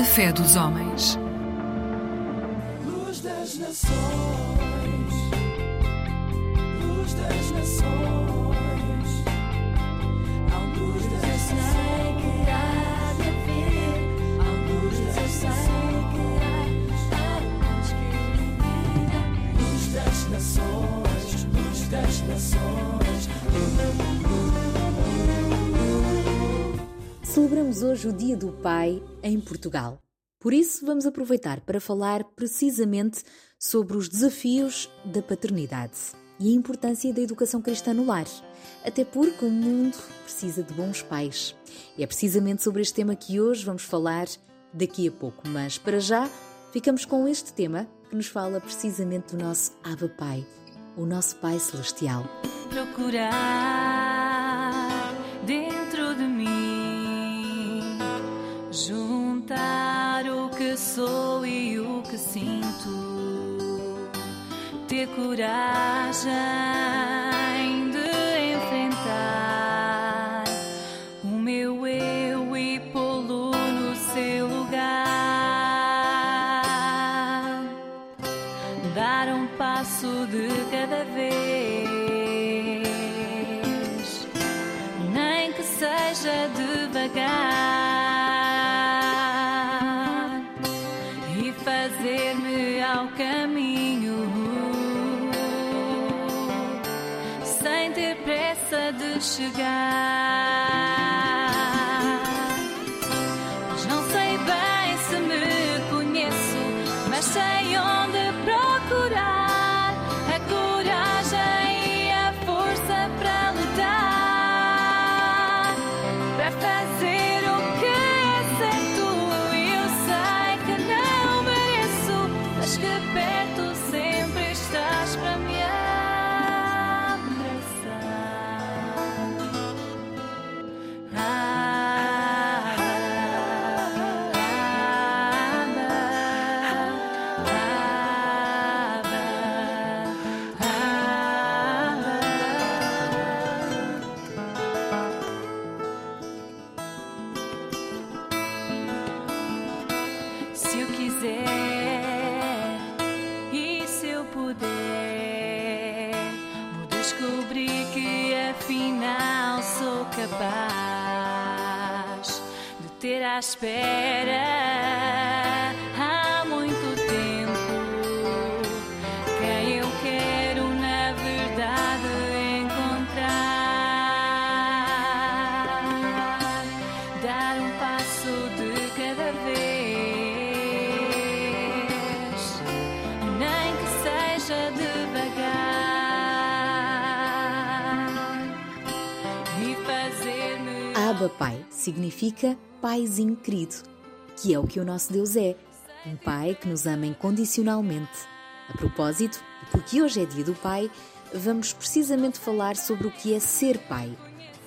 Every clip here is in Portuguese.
A fé dos homens. Luz das nações, luz das nações, a luz das eu sei que há de haver, a luz eu sei que há a luz que ilumina, luz das nações, luz das nações. Celebramos hoje o Dia do Pai em Portugal. Por isso, vamos aproveitar para falar precisamente sobre os desafios da paternidade e a importância da educação cristã no lar. Até porque o mundo precisa de bons pais. E é precisamente sobre este tema que hoje vamos falar daqui a pouco. Mas para já, ficamos com este tema que nos fala precisamente do nosso Abba Pai, o nosso Pai Celestial. procurar juntar o que sou e o que sinto, ter coragem de enfrentar o meu eu e pô-lo no seu lugar. Dar um passo de cada vez, nem que seja devagar, vou descobrir que afinal sou capaz de ter à espera significa Paizinho querido, que é o que o nosso Deus é, um Pai que nos ama incondicionalmente. A propósito, porque hoje é dia do Pai, vamos precisamente falar sobre o que é ser pai.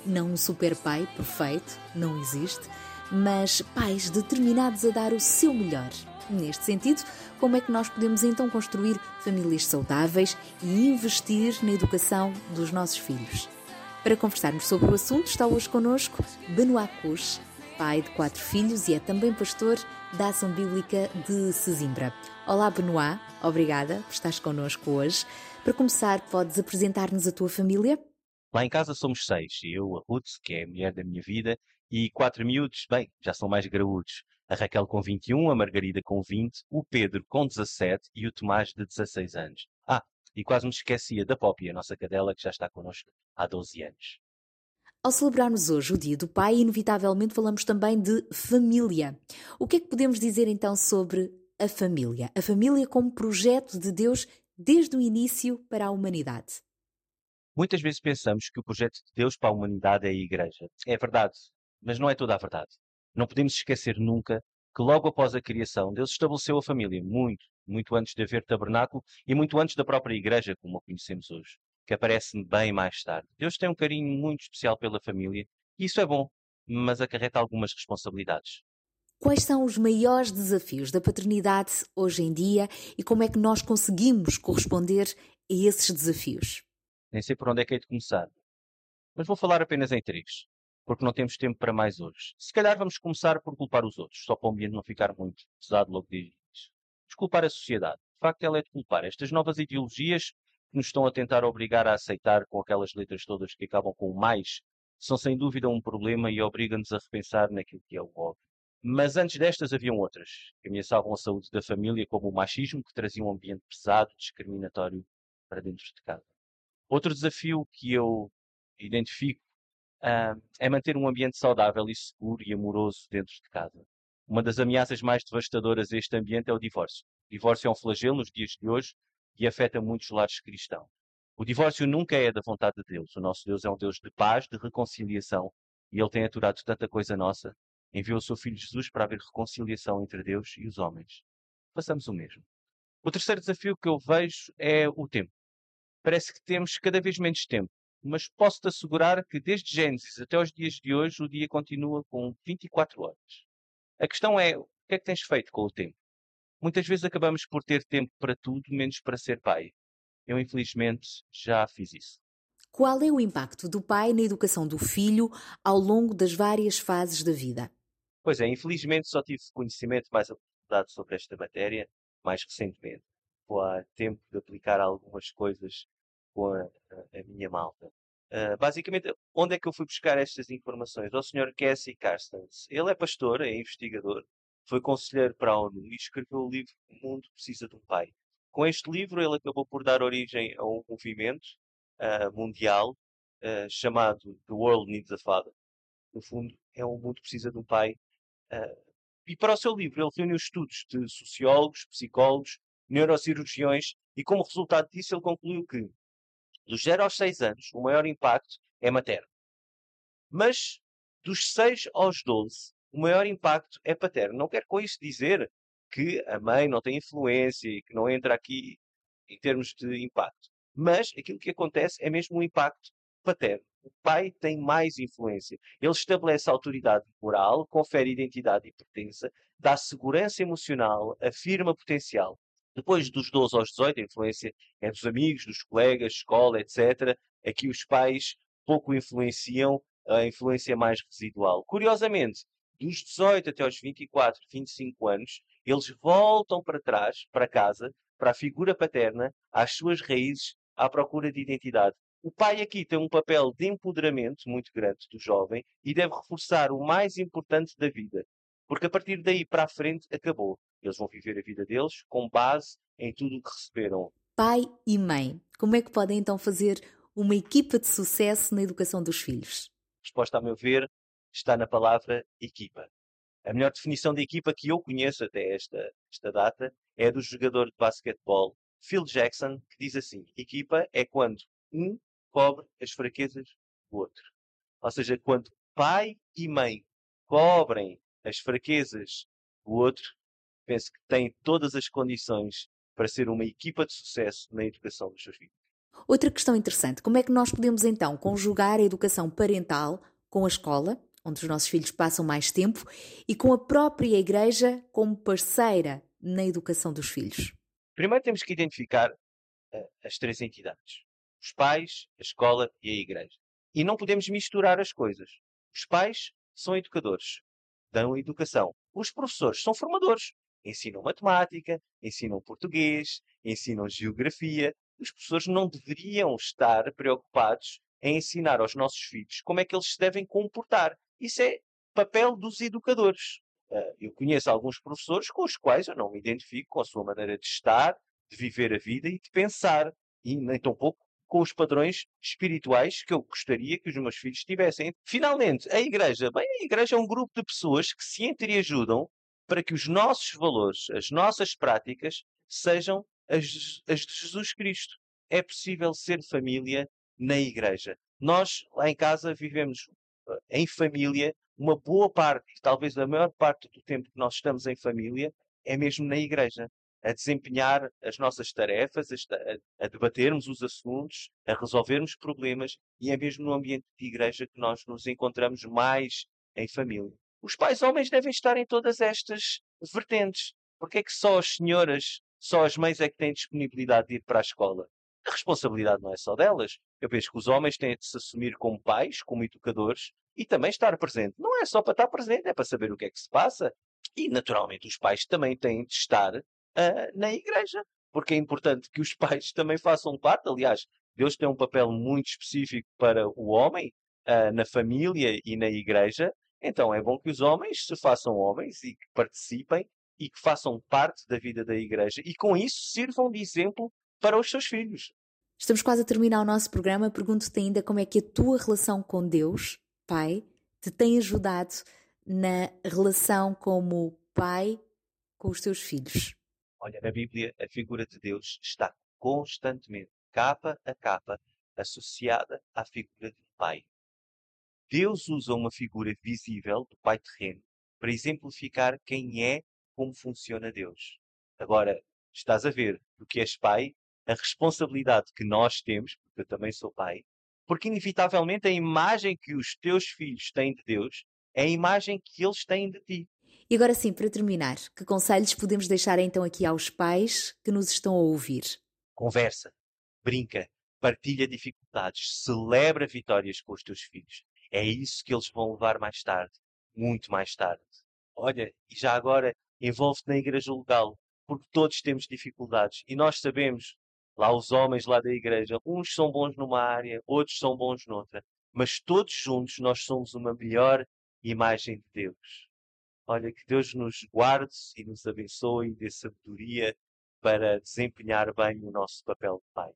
Não um super pai perfeito, não existe, mas pais determinados a dar o seu melhor. Neste sentido, como é que nós podemos então construir famílias saudáveis e investir na educação dos nossos filhos? Para conversarmos sobre o assunto, está hoje connosco Benoit Couche, pai de quatro filhos e é também pastor da Ação Bíblica de Sesimbra. Olá, Benoit, obrigada por estares connosco hoje. Para começar, podes apresentar-nos a tua família? Lá em casa somos seis, eu, a Ruth, que é a mulher da minha vida, e quatro miúdos, bem, já são mais graúdos. A Raquel com 21, a Margarida com 20, o Pedro com 17 e o Tomás de 16 anos. E quase me esquecia da Poppy, a nossa cadela, que já está connosco há 12 anos. Ao celebrarmos hoje o Dia do Pai, inevitavelmente falamos também de família. O que é que podemos dizer então sobre a família? A família como projeto de Deus desde o início para a humanidade. Muitas vezes pensamos que o projeto de Deus para a humanidade é a Igreja. É verdade, mas não é toda a verdade. Não podemos esquecer nunca que logo após a criação, Deus estabeleceu a família muito, muito antes de haver tabernáculo e muito antes da própria Igreja, como a conhecemos hoje, que aparece bem mais tarde. Deus tem um carinho muito especial pela família e isso é bom, mas acarreta algumas responsabilidades. Quais são os maiores desafios da paternidade hoje em dia e como é que nós conseguimos corresponder a esses desafios? Nem sei por onde é que hei de começar. Mas vou falar apenas em três. Porque não temos tempo para mais hoje. Se calhar vamos começar por culpar os outros, só para o ambiente não ficar muito pesado logo de início. Desculpar a sociedade. De facto, ela é de culpar. Estas novas ideologias que nos estão a tentar obrigar a aceitar com aquelas letras todas que acabam com o mais, são sem dúvida um problema e obrigam-nos a repensar naquilo que é o óbvio. Mas antes destas haviam outras, que ameaçavam a saúde da família, como o machismo, que trazia um ambiente pesado, discriminatório para dentro de casa. Outro desafio que eu identifico uh, é manter um ambiente saudável e seguro e amoroso dentro de casa. Uma das ameaças mais devastadoras a este ambiente é o divórcio. O divórcio é um flagelo nos dias de hoje e afeta muitos lares cristãos. O divórcio nunca é da vontade de Deus. O nosso Deus é um Deus de paz, de reconciliação, e Ele tem aturado tanta coisa nossa. Enviou o seu Filho Jesus para haver reconciliação entre Deus e os homens. Façamos o mesmo. O terceiro desafio que eu vejo é o tempo. Parece que temos cada vez menos tempo, mas posso-te assegurar que desde Gênesis até os dias de hoje o dia continua com 24 horas. A questão é, o que é que tens feito com o tempo? Muitas vezes acabamos por ter tempo para tudo, menos para ser pai. Eu, infelizmente, já fiz isso. Qual é o impacto do pai na educação do filho ao longo das várias fases da vida? Pois é, infelizmente só tive conhecimento mais aprofundado sobre esta matéria mais recentemente. Há tempo de aplicar algumas coisas com a, a, minha malta. Uh, basicamente, onde é que eu fui buscar estas informações? Ao Sr. Cassie Carstens. Ele é pastor, é investigador, foi conselheiro para a ONU e escreveu o livro O Mundo Precisa de um Pai. Com este livro, ele acabou por dar origem a um movimento uh, mundial uh, chamado The World Needs a Father. No fundo, é um mundo precisa de um pai. E para o seu livro, ele reuniu estudos de sociólogos, psicólogos, neurocirurgiões e, como resultado disso, ele concluiu que dos 0 aos 6 anos, o maior impacto é materno. Mas dos 6 aos 12, o maior impacto é paterno. Não quero com isso dizer que a mãe não tem influência e que não entra aqui em termos de impacto. Mas aquilo que acontece é mesmo um impacto paterno. O pai tem mais influência. Ele estabelece autoridade moral, confere identidade e pertença, dá segurança emocional, afirma potencial. Depois dos 12 aos 18, a influência é dos amigos, dos colegas, escola, etc. Aqui os pais pouco influenciam, a influência é mais residual. Curiosamente, dos 18 até aos 24, 25 anos, eles voltam para trás, para casa, para a figura paterna, às suas raízes, à procura de identidade. O pai aqui tem um papel de empoderamento muito grande do jovem e deve reforçar o mais importante da vida, porque a partir daí para a frente acabou. Eles vão viver a vida deles com base em tudo o que receberam. Pai e mãe, como é que podem então fazer uma equipa de sucesso na educação dos filhos? Resposta, a meu ver, está na palavra equipa. A melhor definição de equipa que eu conheço até esta, esta data é a do jogador de basquetebol Phil Jackson, que diz assim: equipa é quando um cobre as fraquezas do outro. Ou seja, quando pai e mãe cobrem as fraquezas do outro, penso que têm todas as condições para ser uma equipa de sucesso na educação dos seus filhos. Outra questão interessante: como é que nós podemos então conjugar a educação parental com a escola onde os nossos filhos passam mais tempo, e com a própria Igreja como parceira na educação dos filhos? Primeiro temos que identificar uh, as três entidades: os pais, a escola e a Igreja. E não podemos misturar as coisas. Os pais são educadores, dão educação. Os professores são formadores, ensinam matemática, ensinam português, ensinam geografia. Os professores não deveriam estar preocupados em ensinar aos nossos filhos como é que eles se devem comportar. Isso é papel dos educadores. Uh, eu conheço alguns professores com os quais eu não me identifico com a sua maneira de estar, de viver a vida e de pensar, e nem tão pouco com os padrões espirituais que eu gostaria que os meus filhos tivessem. Finalmente, a Igreja. Bem, a Igreja é um grupo de pessoas que se entreajudam para que os nossos valores, as nossas práticas, sejam as, as de Jesus Cristo. É possível ser família na Igreja. Nós, lá em casa, vivemos em família, uma boa parte, talvez a maior parte do tempo que nós estamos em família, é mesmo na igreja. A desempenhar as nossas tarefas, a, debatermos os assuntos, a resolvermos problemas, e é mesmo no ambiente de igreja que nós nos encontramos mais em família. Os pais homens devem estar em todas estas vertentes. Porque é que só as senhoras, só as mães é que têm disponibilidade de ir para a escola? A responsabilidade não é só delas. Eu penso que os homens têm de se assumir como pais, como educadores, e também estar presente. Não é só para estar presente, é para saber o que é que se passa. E, naturalmente, os pais também têm de estar uh, na igreja, porque é importante que os pais também façam parte. Aliás, Deus tem um papel muito específico para o homem, uh, na família e na igreja. Então é bom que os homens se façam homens e que participem e que façam parte da vida da igreja e com isso sirvam de exemplo para os seus filhos. Estamos quase a terminar o nosso programa. Pergunto-te ainda como é que a tua relação com Deus, Pai, te tem ajudado na relação como pai com os teus filhos. Olha, na Bíblia a figura de Deus está constantemente, capa a capa, associada à figura de pai. Deus usa uma figura visível do pai terreno para exemplificar quem é, como funciona Deus. Agora, estás a ver, do que és pai, a responsabilidade que nós temos, porque eu também sou pai, porque inevitavelmente a imagem que os teus filhos têm de Deus é a imagem que eles têm de ti. E agora sim, para terminar, que conselhos podemos deixar então aqui aos pais que nos estão a ouvir? Conversa, brinca, partilha dificuldades, celebra vitórias com os teus filhos. É isso que eles vão levar mais tarde, muito mais tarde. Olha, e já agora envolve-te na igreja local, porque todos temos dificuldades e nós sabemos Lá os homens lá da igreja, uns são bons numa área, outros são bons noutra, mas todos juntos nós somos uma melhor imagem de Deus. Olha, que Deus nos guarde e nos abençoe e dê sabedoria para desempenhar bem o nosso papel de pai.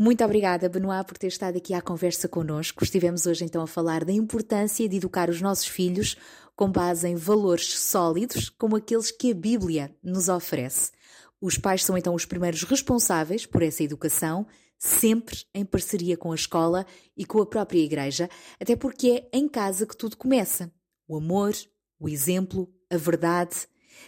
Muito obrigada, Benoit, por ter estado aqui à conversa connosco. Estivemos hoje então a falar da importância de educar os nossos filhos com base em valores sólidos, como aqueles que a Bíblia nos oferece. Os pais são então os primeiros responsáveis por essa educação, sempre em parceria com a escola e com a própria igreja, até porque é em casa que tudo começa. O amor, o exemplo, a verdade.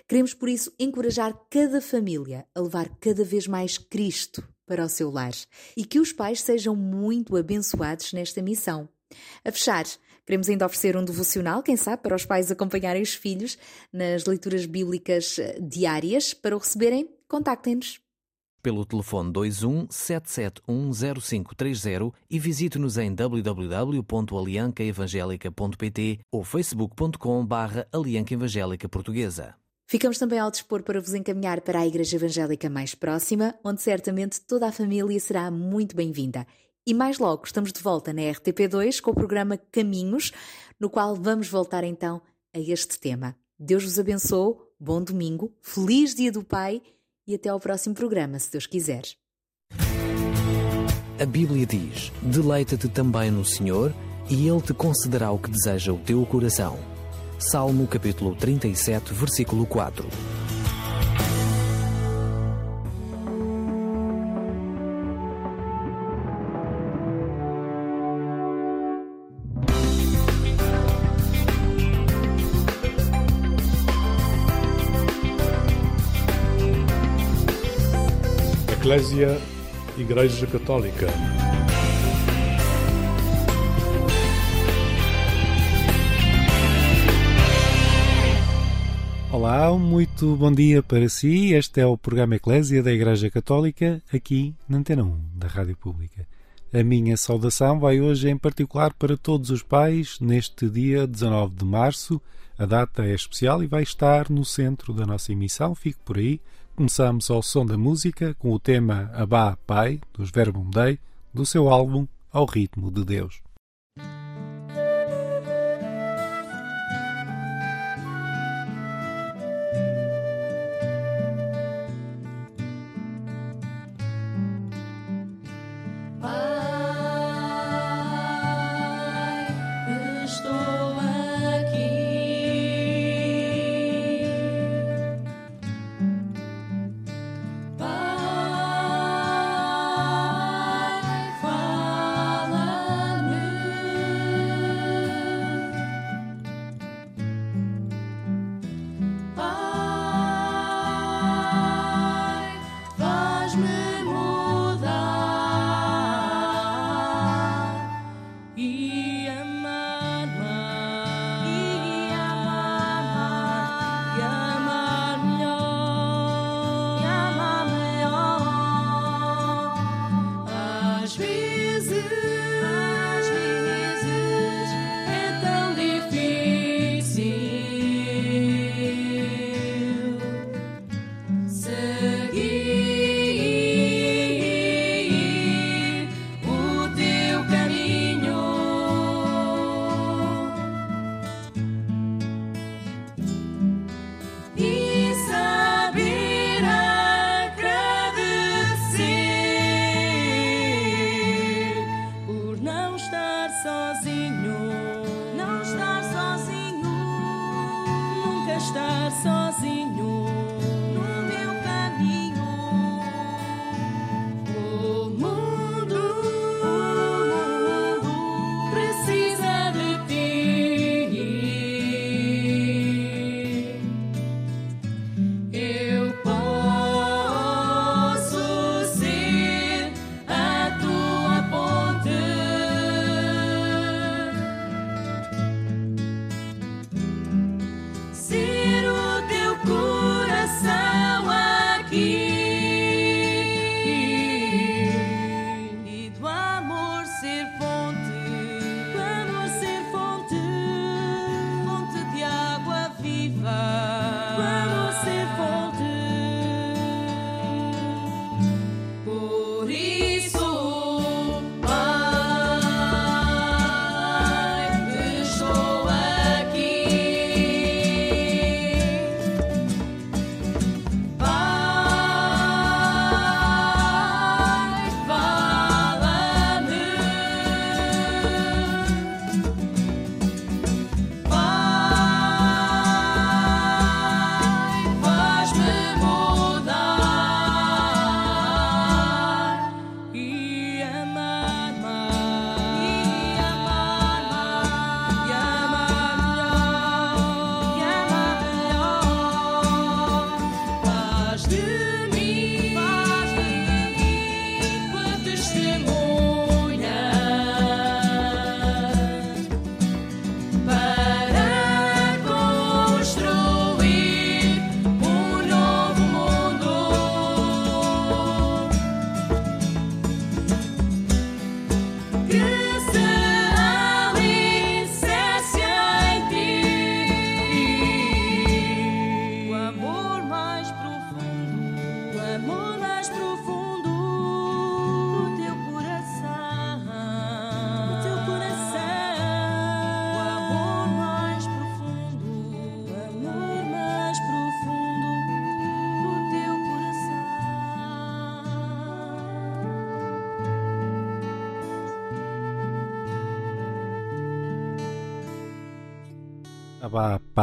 Queremos por isso encorajar cada família a levar cada vez mais Cristo para o seu lar e que os pais sejam muito abençoados nesta missão. A fechar, queremos ainda oferecer um devocional, quem sabe, para os pais acompanharem os filhos nas leituras bíblicas eh, diárias para o receberem contactem-nos. Pelo telefone 21 7710530 e visite-nos em www.aliancaevangelica.pt ou facebook.com barra Alianca Evangélica Portuguesa. Ficamos também ao dispor para vos encaminhar para a Igreja Evangélica mais próxima, onde certamente toda a família será muito bem-vinda. E mais logo estamos de volta na RTP2 com o programa Caminhos, no qual vamos voltar então a este tema. Deus vos abençoe, bom domingo, feliz Dia do Pai e até ao próximo programa, se Deus quiser. A Bíblia diz: Deleita-te também no Senhor, e Ele te concederá o que deseja o teu coração. Salmo capítulo 37, versículo 4. Eclésia Igreja Católica. Olá, muito bom dia para si. Este é o programa Eclésia da Igreja Católica, aqui na Antena 1 da Rádio Pública. A minha saudação vai hoje em particular para todos os pais neste dia 19 de março. A data é especial e vai estar no centro da nossa emissão. Fique por aí Começamos ao som da música com o tema Abá Pai, dos Verbum Dei, do seu álbum Ao Ritmo de Deus.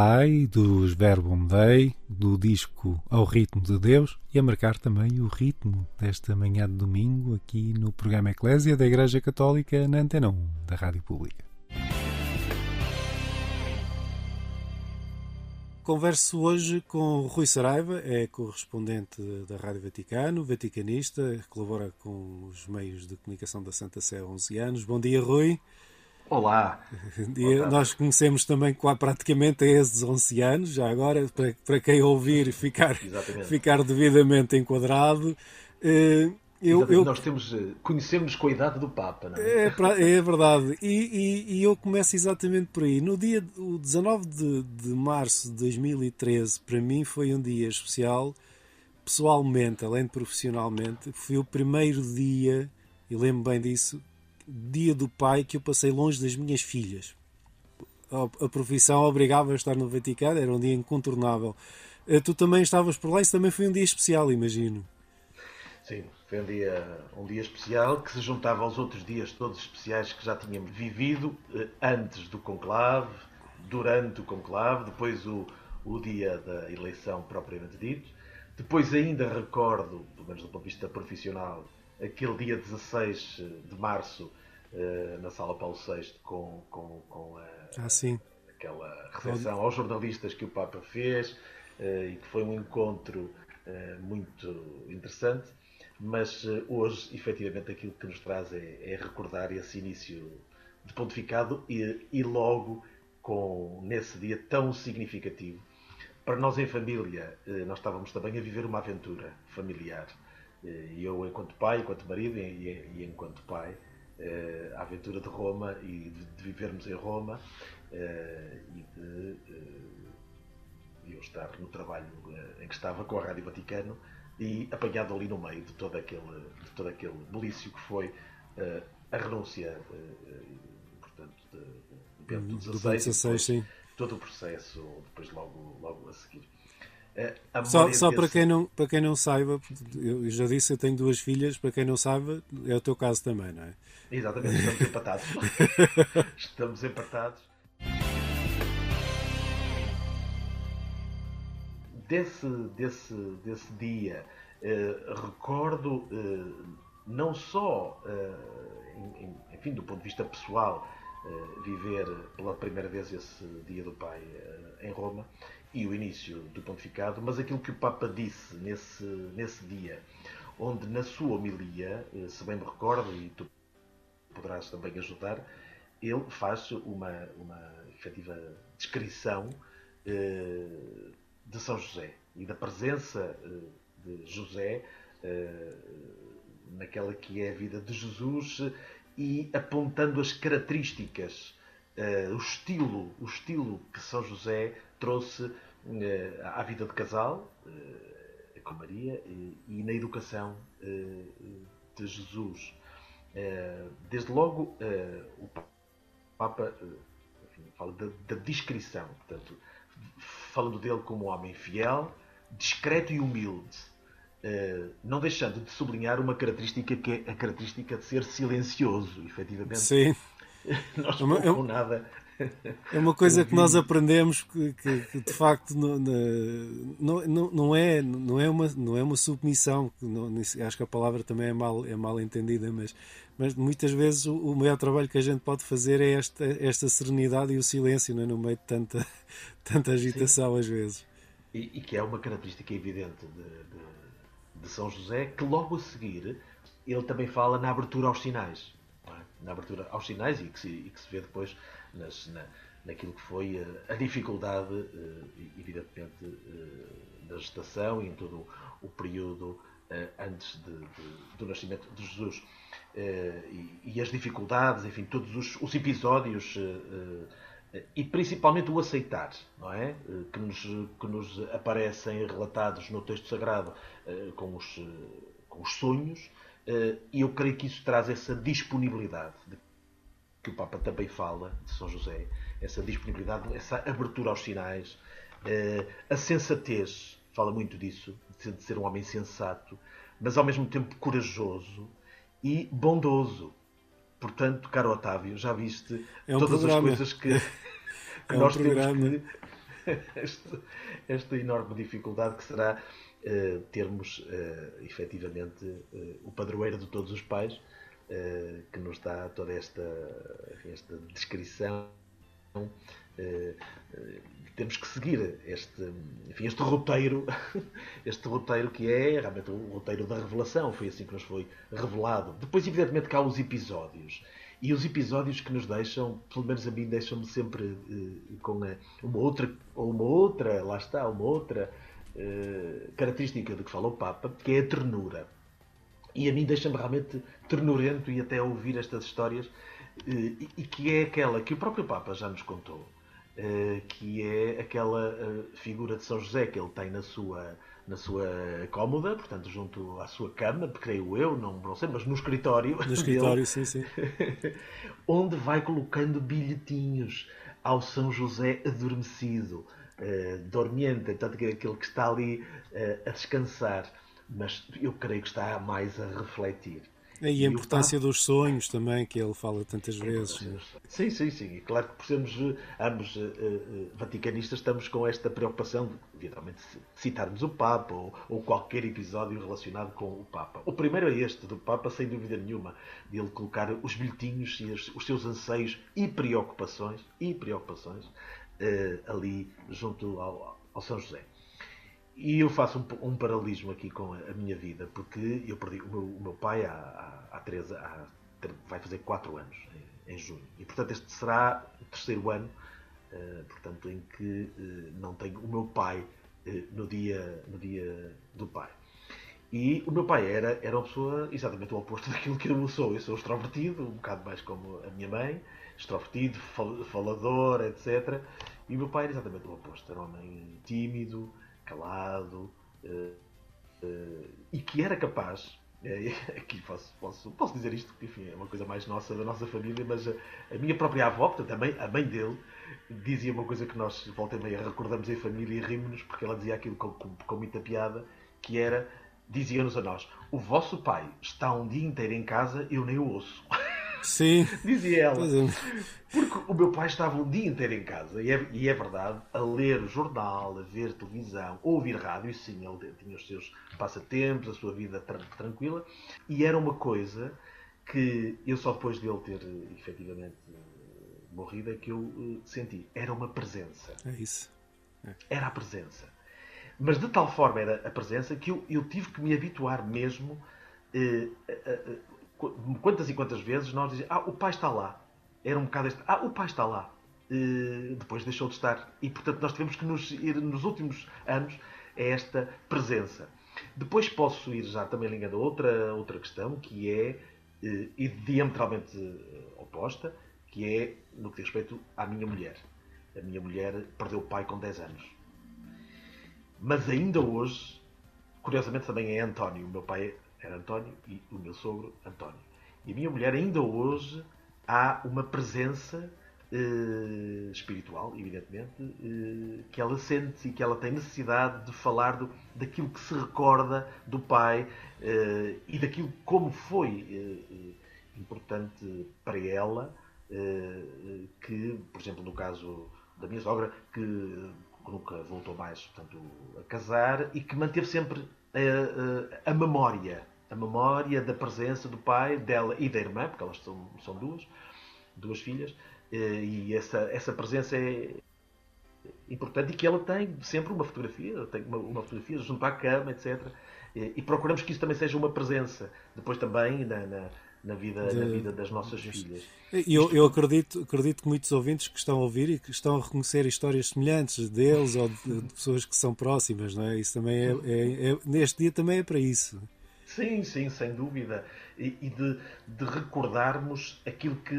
Pai, dos Verbum Dei, do disco Ao Ritmo de Deus e a marcar também o ritmo desta manhã de domingo aqui no programa Eclésia da Igreja Católica na Antena 1 da Rádio Pública. Converso hoje com Rui Saraiva, é correspondente da Rádio Vaticano, vaticanista, colabora com os meios de comunicação da Santa Sé há 11 anos. Bom dia, Rui. Olá. E nós conhecemos também praticamente a esses 11 anos, já agora, para, para quem ouvir ficar, ficar devidamente enquadrado. Eh, eu, eu, nós temos, eh, conhecemos com a idade do Papa, não é? É, é verdade. E, e, e, eu começo exatamente por aí. No dia o 19 de, de março de 2013, para mim foi um dia especial, pessoalmente, além de profissionalmente. Foi o primeiro dia, e lembro bem disso, dia do pai que eu passei longe das minhas filhas. A, profissão obrigava a estar no Vaticano, era um dia incontornável. Eh, tu também estavas por lá, isso também foi um dia especial, imagino. Sim, foi um dia, um dia especial que se juntava aos outros dias todos especiais que já tínhamos vivido eh, antes do conclave, durante o conclave, depois o, o dia da eleição propriamente dito. Depois ainda recordo, pelo menos do ponto de vista profissional, aquele dia 16 de março uh, na Sala Paulo VI com, com, com a, ah, sim. aquela recepção aos jornalistas que o Papa fez e que foi um encontro muito interessante. Mas hoje, efetivamente, aquilo que nos traz é, é recordar esse início de pontificado e, e logo com nesse dia tão significativo. Para nós em família, nós estávamos também a viver uma aventura familiar e eu, enquanto pai, enquanto marido e, e enquanto pai, eh, a aventura de Roma e de, de vivermos em Roma eh, e de, eh, de eu estar no trabalho em que estava com a Rádio Vaticano e apanhado ali no meio de todo aquele, de todo aquele belício que foi a renúncia, portanto, de, de Bento XVI, todo o processo, depois logo, logo a seguir. É, só, só para, quem não, para quem não saiba, eu já disse, eu tenho duas filhas, para quem não saiba, é o teu caso também, não é? Exatamente, estamos empatados. estamos empatados. Desse, desse, desse dia, eh, recordo eh, não só, eh, enfim, do ponto de vista pessoal, eh, viver pela primeira vez esse Dia do Pai eh, em Roma, e o início do pontificado, mas aquilo que o Papa disse nesse, nesse dia, onde na sua homilia, eh, se bem me recordo, e tu poderás também ajudar, ele faz uma, uma efetiva descrição eh, de São José e da presença eh, de José eh, naquela que é a vida de Jesus e apontando as características, eh, o estilo, o estilo que São José trouxe eh, à vida de casal eh, com Maria e na educação eh, de Jesus. Desde logo, o Papa enfim, fala da, da descrição, portanto, falando dele como um homem fiel, discreto e humilde, não deixando de sublinhar uma característica que é a característica de ser silencioso, efetivamente. Sim. Não estou é com nada é uma coisa que nós aprendemos que, que, que de facto não, não, não, é, não, é uma, não é uma submissão. Não, acho que a palavra também é mal, é mal entendida, mas, mas muitas vezes o, o maior trabalho que a gente pode fazer é esta, esta serenidade e o silêncio é? no meio de tanta, tanta agitação Sim. às vezes. E, e, que é uma característica evidente de, de, de São José, que logo a seguir ele também fala na abertura aos sinais. É? Na abertura aos sinais e que se, e que se vê depois nas, na, naquilo que foi a, a dificuldade, eh, evidentemente, eh, da gestação e em todo o período eh, antes de, de, do nascimento de Jesus. E, e, as dificuldades, enfim, todos os, os episódios e principalmente o aceitar, não é? Que nos, que nos aparecem relatados no texto sagrado com os, com os sonhos, e eu creio que isso traz essa disponibilidade de que o Papa também fala de São José, essa disponibilidade, essa abertura aos sinais, eh, a sensatez, fala muito disso, de ser um homem sensato, mas ao mesmo tempo corajoso e bondoso. Portanto, caro Otávio, já viste é um todas programa. as coisas que É um nós programa. temos que, esta, esta enorme dificuldade que será eh, termos eh, efetivamente eh, o padroeiro de todos os pais que nos dá toda esta, esta descrição. eh, eh, temos que seguir este, enfim, este roteiro, este roteiro que é realmente o roteiro da revelação, foi assim que nos foi revelado. Depois, evidentemente, há os episódios. E os episódios que nos deixam, pelo menos a mim, deixam-me sempre eh, com uma outra, ou uma outra, lá está, uma outra eh, característica de que fala o Papa, que é a ternura. E a mim deixa-me realmente ternurento e até ouvir estas histórias, eh, e, que é aquela que o próprio Papa já nos contou, eh, que é aquela eh, figura de São José que ele tem na sua, na sua cómoda, portanto, junto à sua cama, creio eu, não, não sei, mas no escritório. No dele, escritório, sim, sim. onde vai colocando bilhetinhos ao São José adormecido, dormiente, portanto, que é aquele que está ali a descansar, mas eu creio que está mais a refletir. E a E o importância dos sonhos também, que ele fala tantas vezes. né? Sim, sim, sim. E claro que por sermos eh, ambos eh, eh, vaticanistas, estamos com esta preocupação de, evidentemente, ci- citarmos o Papa ou, ou qualquer episódio relacionado com o Papa. O primeiro é este, do Papa, sem dúvida nenhuma, de ele colocar os bilhetinhos e os, os seus anseios e preocupações, e preocupações eh, ali junto ao, ao São José. E eu faço um, um paralelismo aqui com a, minha vida, porque eu perdi o meu, o meu pai há, há, há, três, há tre- vai fazer 4 anos, em, em junho. E portanto este será o terceiro ano, eh, portanto, em que eh, não tenho o meu pai eh, no, dia, no dia do pai. E o meu pai era, era uma pessoa exatamente o oposto daquilo que eu sou. Eu sou extrovertido, um bocado mais como a minha mãe, extrovertido, fal- falador, etc. E o meu pai era exatamente o oposto. Era um homem tímido, calado, eh, eh, e que era capaz, eh, aqui posso, posso, posso dizer isto, porque enfim, é uma coisa mais nossa, da nossa família, mas a, a minha própria avó, portanto, a mãe, a mãe dele, dizia uma coisa que nós, volta e meia, recordamos em família e rimos-nos, porque ela dizia aquilo com, com, com muita piada, que era, dizia-nos a nós, o vosso pai está um dia inteiro em casa, eu nem o ouço. Sim. Dizia ela. É. Porque o meu pai estava um dia inteiro em casa, e é, e é verdade, a ler o jornal, a ver televisão, a ouvir rádio, e sim, ele tinha os seus passatempos, a sua vida tran- tranquila, e era uma coisa que eu só depois de ele ter efetivamente morrido é que eu eh, senti. Era uma presença. É isso. Era a presença. Mas de tal forma era a presença que eu, eu tive que me habituar mesmo. eh, quantas e quantas vezes nós dizíamos, ah, o pai está lá. Era um bocado este, ah, o pai está lá. Eh, depois deixou de estar. E portanto nós tivemos que nos ir nos últimos anos a esta presença. Depois posso ir já também ligando a outra, outra questão, que é eh, e diametralmente eh, oposta, que é no que diz respeito à minha mulher. A minha mulher perdeu o pai com 10 anos. Mas ainda hoje, curiosamente também é António. O meu pai era António e o meu sogro António. E a minha mulher ainda hoje há uma presença eh, espiritual, evidentemente, eh, que ela sente e que ela tem necessidade de falar do, daquilo que se recorda do pai eh, e daquilo como foi eh, eh, importante para ela, eh, que, por exemplo, no caso da minha sogra, que nunca voltou mais portanto, a casar e que manteve sempre eh, eh, a memória, a memória da presença do pai, dela e da irmã, porque elas são, são duas, duas filhas, eh, e essa, essa presença é importante e que ela tem sempre uma fotografia, tem uma, uma fotografia junto à cama, etc. E, e procuramos que isso também seja uma presença, depois também na, na, na vida, na De- vida das nossas filhas. Eu, eu acredito, acredito que muitos ouvintes que estão a ouvir e que estão a reconhecer histórias semelhantes deles ou de, de pessoas que são próximas, não é? Isso também é, é- é- neste dia também é para isso. Sim, sim, sem dúvida. E, e de, de recordarmos aquilo que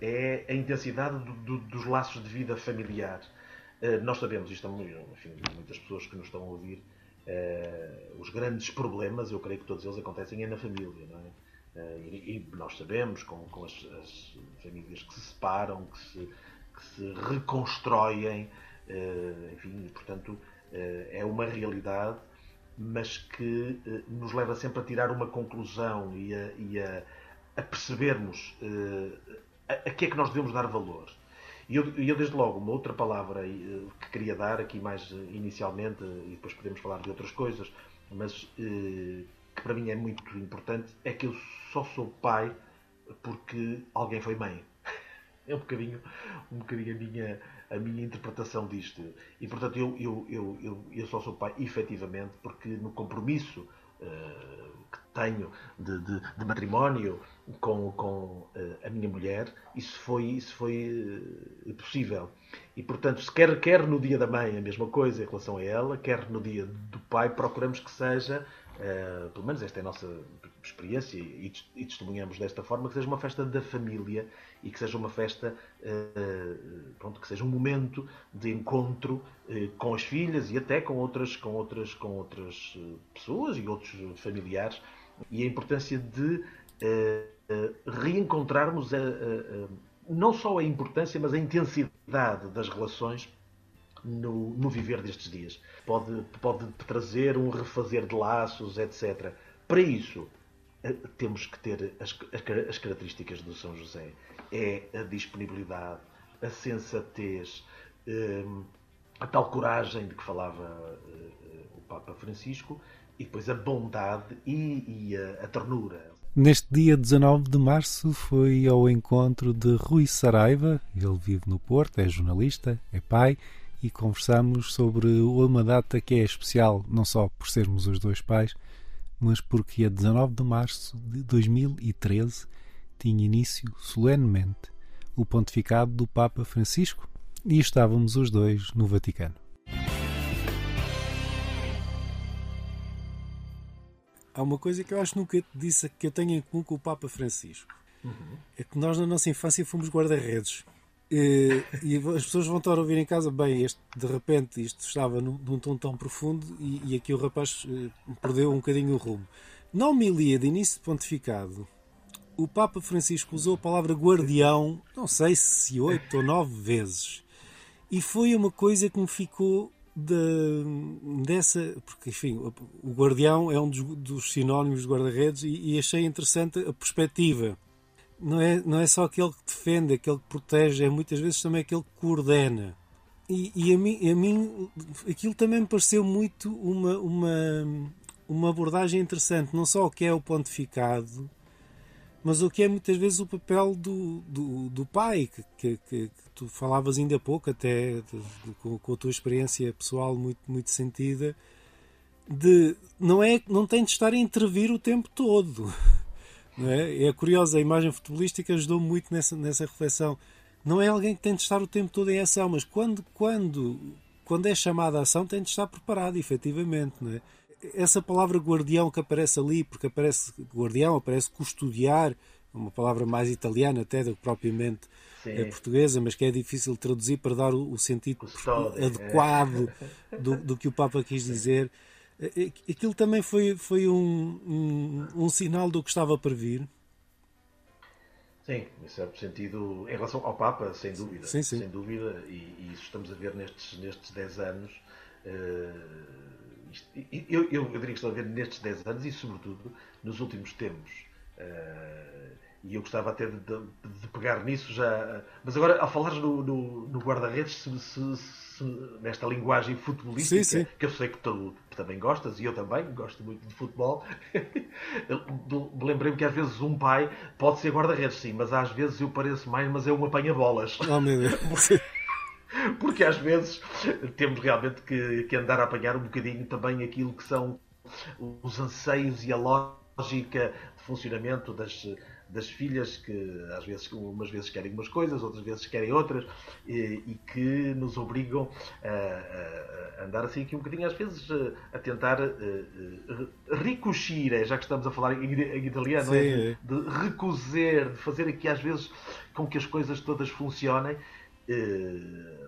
eh, é a intensidade do- do- dos laços de vida familiar. Eh, nós sabemos, é muito, enfim, muitas pessoas que nos estão a ouvir, eh, os grandes problemas, eu creio que todos eles acontecem é na família, não é? Eh, e, e nós sabemos, com, com as, as famílias que se separam, que se, que se reconstroem, eh, enfim, portanto, eh, é uma realidade mas que nos leva sempre a tirar uma conclusão e a, e a- a percebermos a, a que é que nós devemos dar valor. E eu, eu, desde logo, uma outra palavra que queria dar aqui mais inicialmente, e depois podemos falar de outras coisas, mas que para mim é muito importante, é que eu só sou pai porque alguém foi mãe. É um bocadinho, um bocadinho a, minha, a minha interpretação disto. E portanto eu, eu, eu, eu, eu só sou pai efetivamente porque no compromisso uh, que tenho de, de, de, matrimónio com, com uh, a minha mulher, isso foi, isso foi uh, possível. E portanto, se quer, quer no dia da mãe a mesma coisa em relação a ela, quer no dia do pai, procuramos que seja Uh, pelo menos esta é a nossa experiência e, e, testemunhamos desta forma, que seja uma festa da família e que seja uma festa, uh, pronto, que seja um momento de encontro uh, com as filhas e até com outras, com outras, com outras pessoas e outros familiares. E a importância de reencontrarmos não só a importância, mas a intensidade das relações no, no viver destes dias. Pode, pode trazer um refazer de laços, etc. Para isso, eh, temos que ter as, as, características do São José. É a disponibilidade, a sensatez, eh, a tal coragem de que falava eh, o Papa Francisco, e depois a bondade e, e a, a ternura. Neste dia 19 de março foi ao encontro de Rui Saraiva, ele vive no Porto, é jornalista, é pai e conversamos sobre uma data que é especial, não só por sermos os dois pais, mas porque a 19 de março de 2013 tinha início solenemente o pontificado do Papa Francisco e estávamos os dois no Vaticano. Há uma coisa que eu acho que nunca te disse que eu tenho em comum com o Papa Francisco. Uhum. É que nós na nossa infância fomos guarda-redes. E, e, as pessoas vão estar a ouvir em casa, bem, este, de repente isto estava num, num tom tão profundo e, e aqui o rapaz eh, perdeu um bocadinho o rumo. Na homilia de início de pontificado, o Papa Francisco usou a palavra guardião, não sei se oito ou nove vezes. E foi uma coisa que me ficou de, dessa. Porque, enfim, o guardião é um dos, dos sinónimos de guarda-redes e, e achei interessante a perspectiva não é, não é só aquele que defende, aquele que protege, é muitas vezes também aquele que coordena. E, e a, mim, a mim aquilo também me pareceu muito uma, uma, uma abordagem interessante, não só o que é o pontificado, mas o que é muitas vezes o papel do, do, do pai, que, que, que, tu falavas ainda há pouco, até com, com, a tua experiência pessoal muito, muito sentida, de não, é, não tem de estar a intervir o tempo todo. É? é curiosa, a imagem futebolística ajudou muito nessa, nessa reflexão. Não é alguém que tem de estar o tempo todo em ação, mas quando, quando, quando é chamada a ação tem de estar preparado, efetivamente. Não é? Essa palavra guardião que aparece ali, porque aparece guardião, aparece custodiar, uma palavra mais italiana até do que propriamente Sim. portuguesa, mas que é difícil traduzir para dar o, sentido Custódia, adequado é. do, do que o Papa quis dizer. Aquilo também foi, foi um, um, um sinal do que estava para vir. Sim, em certo sentido, em relação ao Papa, sem dúvida. Sim, sim. Sem dúvida, e, e, isso estamos a ver nestes, nestes 10 anos. Uh, isto, eu, eu, eu, diria que estou a ver nestes 10 anos e, sobretudo, nos últimos tempos. Uh, e eu gostava até de, de, de, pegar nisso já. Mas agora, ao falares no, no, no guarda-redes, se, se, se, nesta linguagem futebolística, sim, sim. que eu sei que tu também gostas, e eu também gosto muito de futebol, lembrei-me que às vezes um pai pode ser guarda-redes, sim, mas às vezes eu pareço mais, mas é um apanha-bolas. Oh, meu Deus. Porque às vezes temos realmente que, que andar a apanhar um bocadinho também aquilo que são os anseios e a lógica de funcionamento das, das filhas que às vezes umas vezes querem umas coisas, outras vezes querem outras e, e que nos obrigam a, a, andar assim aqui um bocadinho às vezes a, tentar ricochir, já que estamos a falar em, em italiano, Sim, é? de recozer, de fazer aqui às vezes com que as coisas todas funcionem.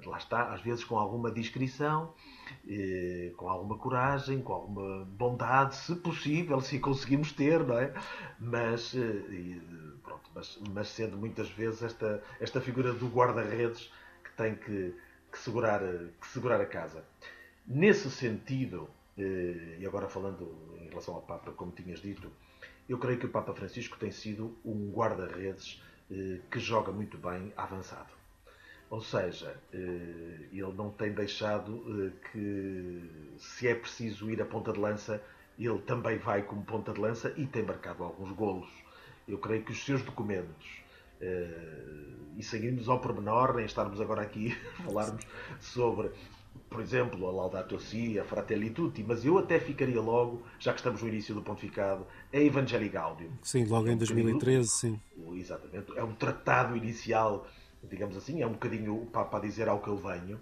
lá está, às vezes com alguma discrição, com alguma coragem, com alguma bondade, se possível, se conseguimos ter, não é? Mas, eh, pronto, mas, mas sendo muitas vezes esta, esta figura do guarda-redes que tem que, que, segurar, que segurar a casa. Nesse sentido, eh, e agora falando em relação ao Papa, como tinhas dito, eu creio que o Papa Francisco tem sido um guarda-redes eh, que joga muito bem avançado. Ou seja, eh, ele não tem deixado eh, que, se é preciso ir a ponta de lança, ele também vai como ponta de lança e tem marcado alguns golos. Eu creio que os seus documentos, eh, e sem irmos ao pormenor, nem estarmos agora aqui a falarmos sobre, por exemplo, a Laudato Si, a Fratelli Tutti, mas eu até ficaria logo, já que estamos no início do pontificado, a Evangelii Gaudium. Sim, logo em 2013, sim. Exatamente. É um tratado inicial, digamos assim, é um bocadinho o Papa a dizer ao que eu venho.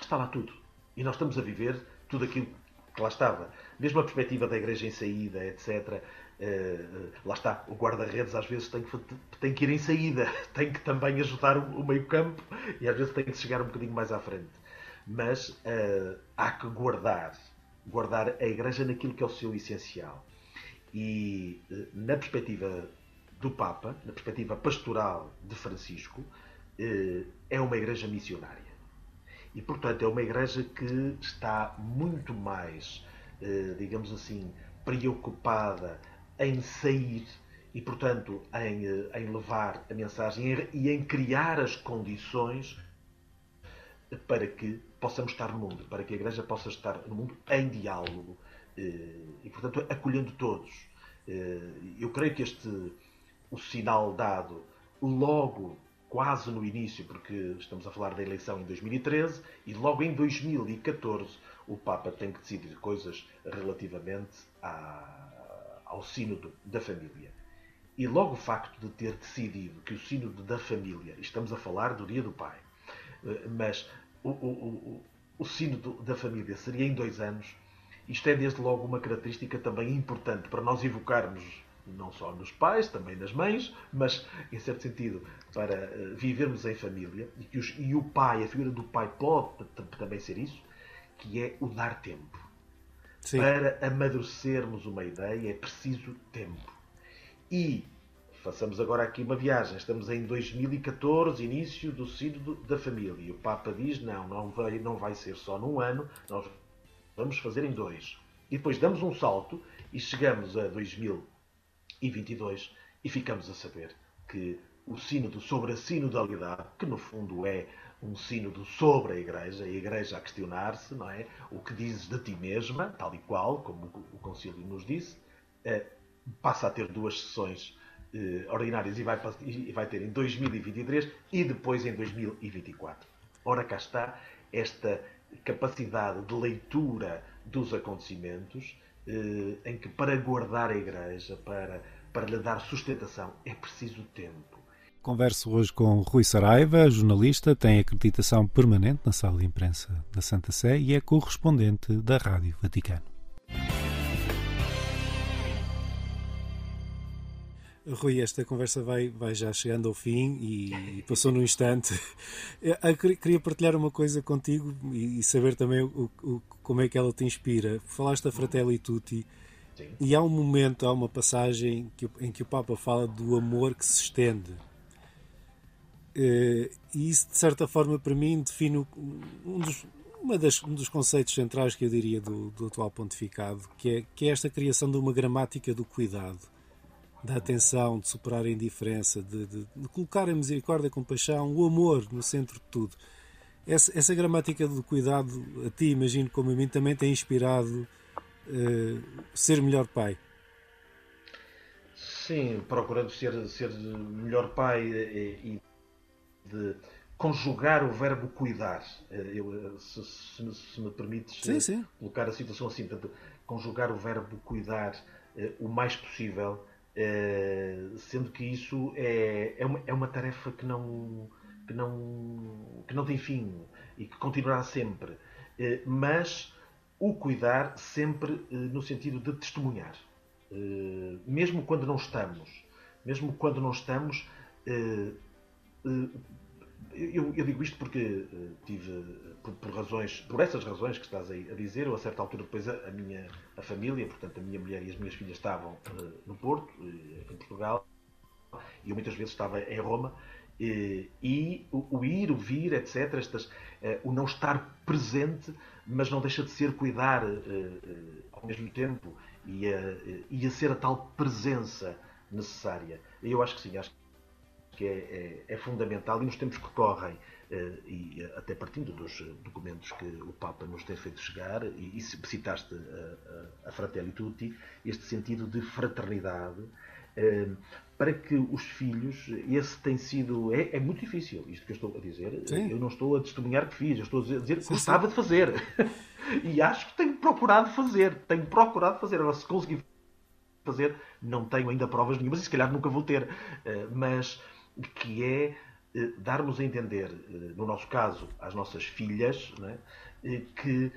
Está lá tudo. E nós estamos a viver tudo aquilo que lá estava. Mesmo a perspectiva da igreja em saída, etc. eh, lá está, o guarda-redes às vezes tem que, ir em saída, tem que também ajudar o, meio-campo e às vezes tem que chegar um bocadinho mais à frente. Mas eh, há que guardar, guardar a igreja naquilo que é o seu essencial. E eh, na perspectiva do Papa, na perspectiva pastoral de Francisco, eh, é uma igreja missionária. E, portanto, é uma igreja que está muito mais, eh, digamos assim, preocupada em sair e, portanto, em, eh, em levar a mensagem e em criar as condições para que possamos estar no mundo, para que a igreja possa estar no mundo em diálogo eh, e, portanto, acolhendo todos. Eh, Eu creio que este, o sinal dado logo quase no início, porque estamos a falar da eleição em 2013, e logo em 2014 o Papa tem que decidir coisas relativamente à- ao sínodo da família. E logo o facto de ter decidido que o sínodo da família, estamos a falar do dia do pai, eh, mas o, o, o, o sínodo da família seria em dois anos, isto é desde logo uma característica também importante para nós evocarmos não só nos pais, também nas mães, mas em certo sentido para eh, vivermos em família e, que os- e o pai, a figura do pai pode também ser isso, que é o dar tempo. Sim. Para amadurecermos uma ideia é preciso tempo. E façamos agora aqui uma viagem. Estamos em 2014, início do Sínodo da Família. E o Papa diz: não, não vai, não vai ser só num ano, nós vamos fazer em dois. E depois damos um salto e chegamos a 2022 e ficamos a saber que o sínodo sobre a sinodalidade, que no fundo é um sínodo sobre a Igreja, a Igreja a questionar-se, não é? O que dizes de ti mesma, tal e qual, como o Concílio nos disse, eh, passa a ter duas sessões eh, ordinárias e vai, e vai ter em 2023 e depois em 2024. Ora, cá está esta capacidade de leitura dos acontecimentos, em que para guardar a Igreja, para, para lhe dar sustentação, é preciso tempo. Converso hoje com Rui Saraiva, jornalista, tem acreditação permanente na sala de imprensa da Santa Sé e é correspondente da Rádio Vaticano. Rui, esta conversa vai, vai já chegando ao fim e, e passou num instante. Eu queria- queria partilhar uma coisa contigo e, e saber também o, o- como é que ela te inspira. Falaste da Fratelli Tutti Sim. e há um momento, há uma passagem que em que o Papa fala do amor que se estende. Eh, E isso, de certa forma, para mim, define um dos, uma das, um dos conceitos centrais que eu diria do, do atual pontificado, que é, que é esta criação de uma gramática do cuidado, da atenção, de superar a indiferença, de, de- de colocar a misericórdia, a compaixão, o amor no centro de tudo. Essa, essa gramática do cuidado, a ti, imagino como a mim, também tem inspirado eh, ser melhor pai. Sim, procurando ser, ser melhor pai eh, e de conjugar o verbo cuidar. Eh, Eu, se, se me- se me permites Sim, sim. colocar a situação assim, portanto, conjugar o verbo cuidar o mais possível, sendo que isso é, é, uma, é uma tarefa que não, que, não, que não tem fim e que continuará sempre. Eh, Mas o cuidar sempre eh, no sentido de testemunhar. Eh, mesmo quando não estamos, mesmo quando não estamos, eu, digo isto porque tive, por, razões, por essas razões que estás aí a dizer, eu a certa altura depois a, a minha a família, portanto a minha mulher e as minhas filhas estavam no Porto, em Portugal, e eu muitas vezes estava em Roma, e o, ir, o vir, etc., estas, eh, o não estar presente, mas não deixa de ser cuidar eh, eh, ao mesmo tempo e a, e a ser a tal presença necessária. Eu acho que sim, acho que é, é- é fundamental e nos tempos que correm, eh, e eh, até partindo dos eh, documentos que o Papa nos tem feito chegar, e, e citaste a, a, a Fratelli Tutti, este sentido de fraternidade, eh, para que os filhos, esse tem sido, é, é muito difícil, isto que eu estou a dizer, Sim. eu não estou a testemunhar que fiz, eu estou a dizer, que gostava de fazer. e acho que tenho procurado fazer, tenho procurado fazer, agora se conseguir fazer, não tenho ainda provas nenhumas e se calhar nunca vou ter, eh, mas que é eh, darmos a entender, eh, no nosso caso, às nossas filhas, é? Eh, que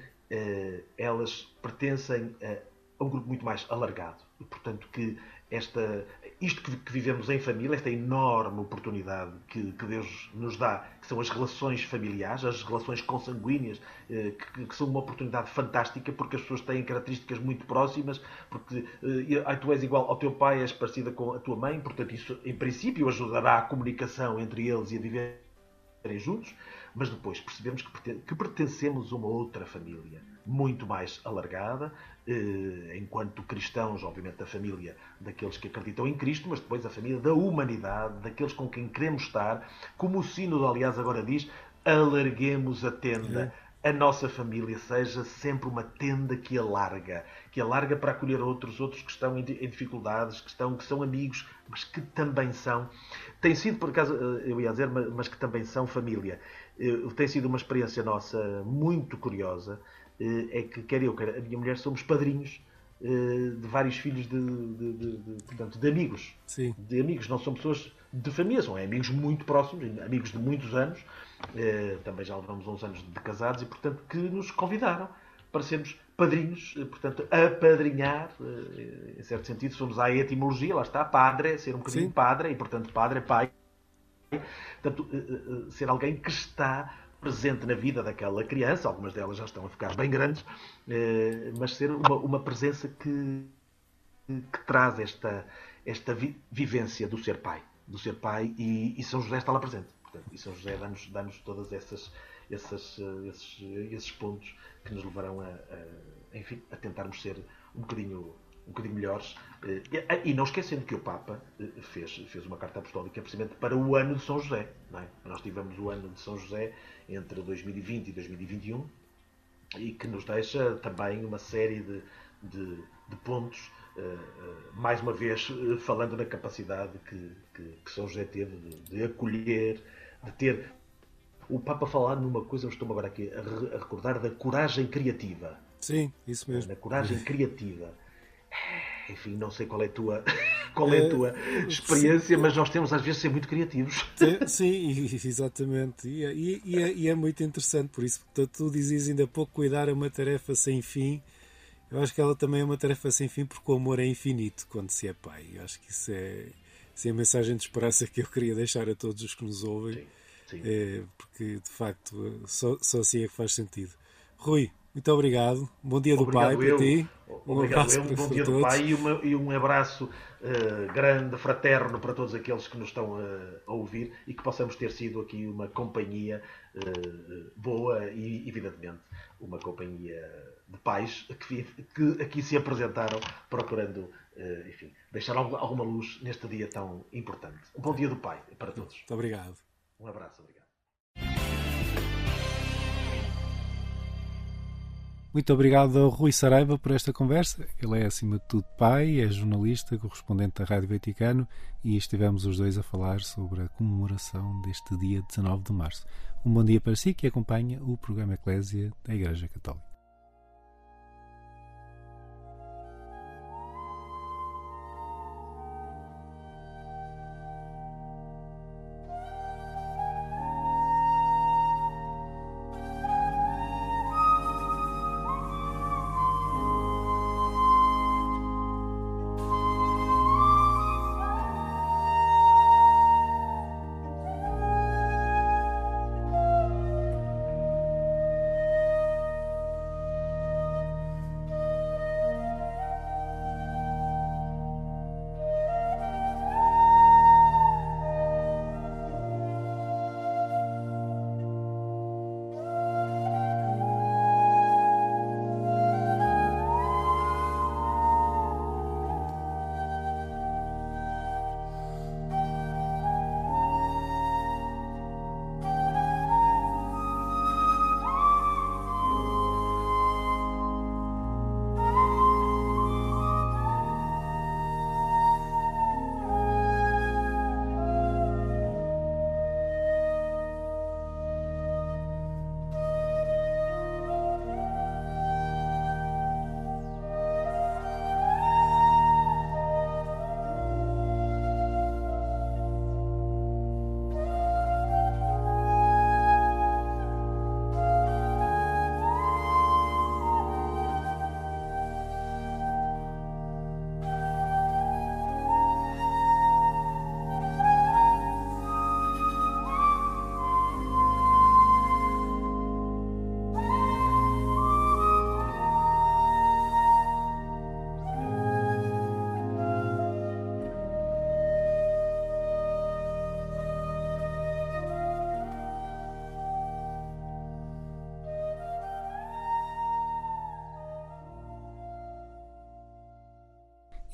elas pertencem a, a um grupo muito mais alargado. E, portanto, que esta, isto que, vivemos em família, esta enorme oportunidade que, que Deus nos dá, que são as relações familiares, as relações consanguíneas, eh, que, que são uma oportunidade fantástica porque as pessoas têm características muito próximas, porque eh, tu és igual ao teu pai, és parecida com a tua mãe, portanto, isso em princípio ajudará a comunicação entre eles e a viver viverem juntos, mas depois percebemos que, perten- que pertencemos a uma outra família, muito mais alargada, eh, enquanto cristãos, obviamente, da família daqueles que acreditam em Cristo, mas depois a família da humanidade, daqueles com quem queremos estar, como o Sínodo, aliás, agora diz, alarguemos a tenda. A nossa família seja sempre uma tenda que alarga, que alarga para acolher outros, outros que estão em di- em dificuldades, que, estão, que são amigos, mas que também são. Tem sido, por acaso, eh, eu ia dizer, mas que também são família. Eh, Tem sido uma experiência nossa muito curiosa. eh, É que, quer eu, quer a minha mulher, somos padrinhos eh, de vários filhos de, de- de- de- portanto, de amigos. Sim. De amigos, não são pessoas de família, são amigos muito próximos, amigos de muitos anos. Também já levamos uns anos de casados e, portanto, que nos convidaram para sermos padrinhos, portanto, apadrinhar, em certo sentido, se formos à etimologia, lá está, padre, ser um bocadinho Sim. padre, e, portanto, padre é pai. Portanto, eh, eh, ser alguém que está presente na vida daquela criança, algumas delas já estão a ficar bem grandes, eh, mas ser uma, uma presença que, que traz esta, esta vi- vivência do ser pai, do ser pai e, e São José está lá presente. Portanto, e São José dá-nos dá todas essas, eh, esses, esses pontos que nos levarão a, a, enfim, a tentarmos ser um bocadinho, um bocadinho melhores. Eh, E, não esquecendo que o Papa eh, fez, fez uma carta apostólica precisamente para o ano de São José. não é? Nós tivemos o ano de São José entre 2020 e 2021 e que nos deixa também uma série de, de, de pontos, eh, mais uma vez falando na capacidade que, que, que São José teve de, de acolher, de ter. O Papa falar numa coisa, eu estou agora aqui a, re- a recordar, da coragem criativa. Sim, isso mesmo. Na coragem criativa. Enfim, não sei qual é a tua, qual é a tua experiência, mas nós temos às vezes de ser muito criativos. Sim, Sim, exatamente. E, é- e- e é, e é muito interessante por isso. Portanto, tu dizias ainda há pouco cuidar é uma tarefa sem fim. Eu acho que ela também é uma tarefa sem fim porque o amor é infinito quando se é pai. Eu acho que isso é, isso é a mensagem de esperança que eu queria deixar a todos os que nos ouvem. Sim, sim. É, porque de facto só, só assim é que faz sentido. Rui, muito obrigado. Bom dia do Obrigado pai para eu. ti. Um Obrigado abraço eu, um para, bom para dia do pai e, uma- e um abraço eh, grande, fraterno para todos aqueles que nos estão eh, a ouvir e que possamos ter sido aqui uma companhia eh, boa e, evidentemente, uma companhia de pais que, que aqui se apresentaram procurando, enfim, deixar alguma alguma luz neste dia tão importante. Um bom dia do pai para todos. Muito obrigado. Um abraço, obrigado. Muito obrigado ao Rui Saraiva por esta conversa. Ele é, acima de tudo, pai, é jornalista, correspondente da Rádio Vaticano e estivemos os dois a falar sobre a comemoração deste dia 19 de março. Um bom dia para si que acompanha o programa Eclésia da Igreja Católica.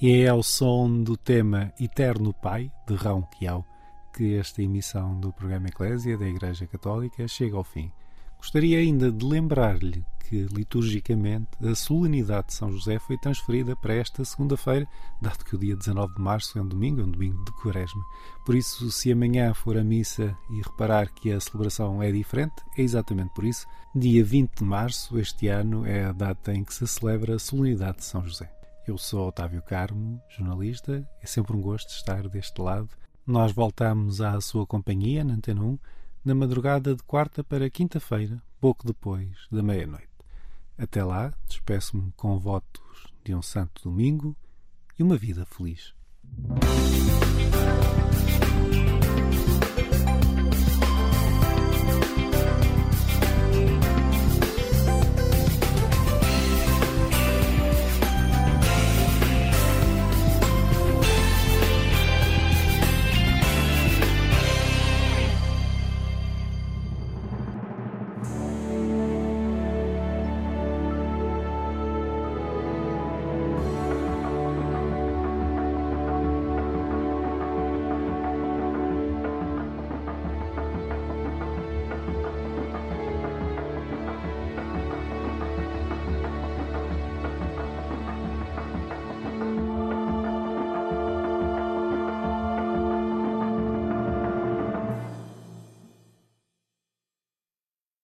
E é ao som do tema Eterno Pai, de Rão Quiau, que esta emissão do programa Eclésia da Igreja Católica chega ao fim. Gostaria ainda de lembrar-lhe que, liturgicamente, a solenidade de São José foi transferida para esta segunda-feira, dado que o dia 19 de março é um domingo, é um domingo de quaresma. Por isso, se amanhã for a missa e reparar que a celebração é diferente, é exatamente por isso. Dia 20 de março, este ano, é a data em que se celebra a solenidade de São José. Eu sou Otávio Carmo, jornalista. É sempre um gosto estar deste lado. Nós voltamos à sua companhia na Antena 1 na madrugada de quarta para quinta-feira, pouco depois da meia-noite. Até lá, despeço-me com votos de um santo domingo e uma vida feliz.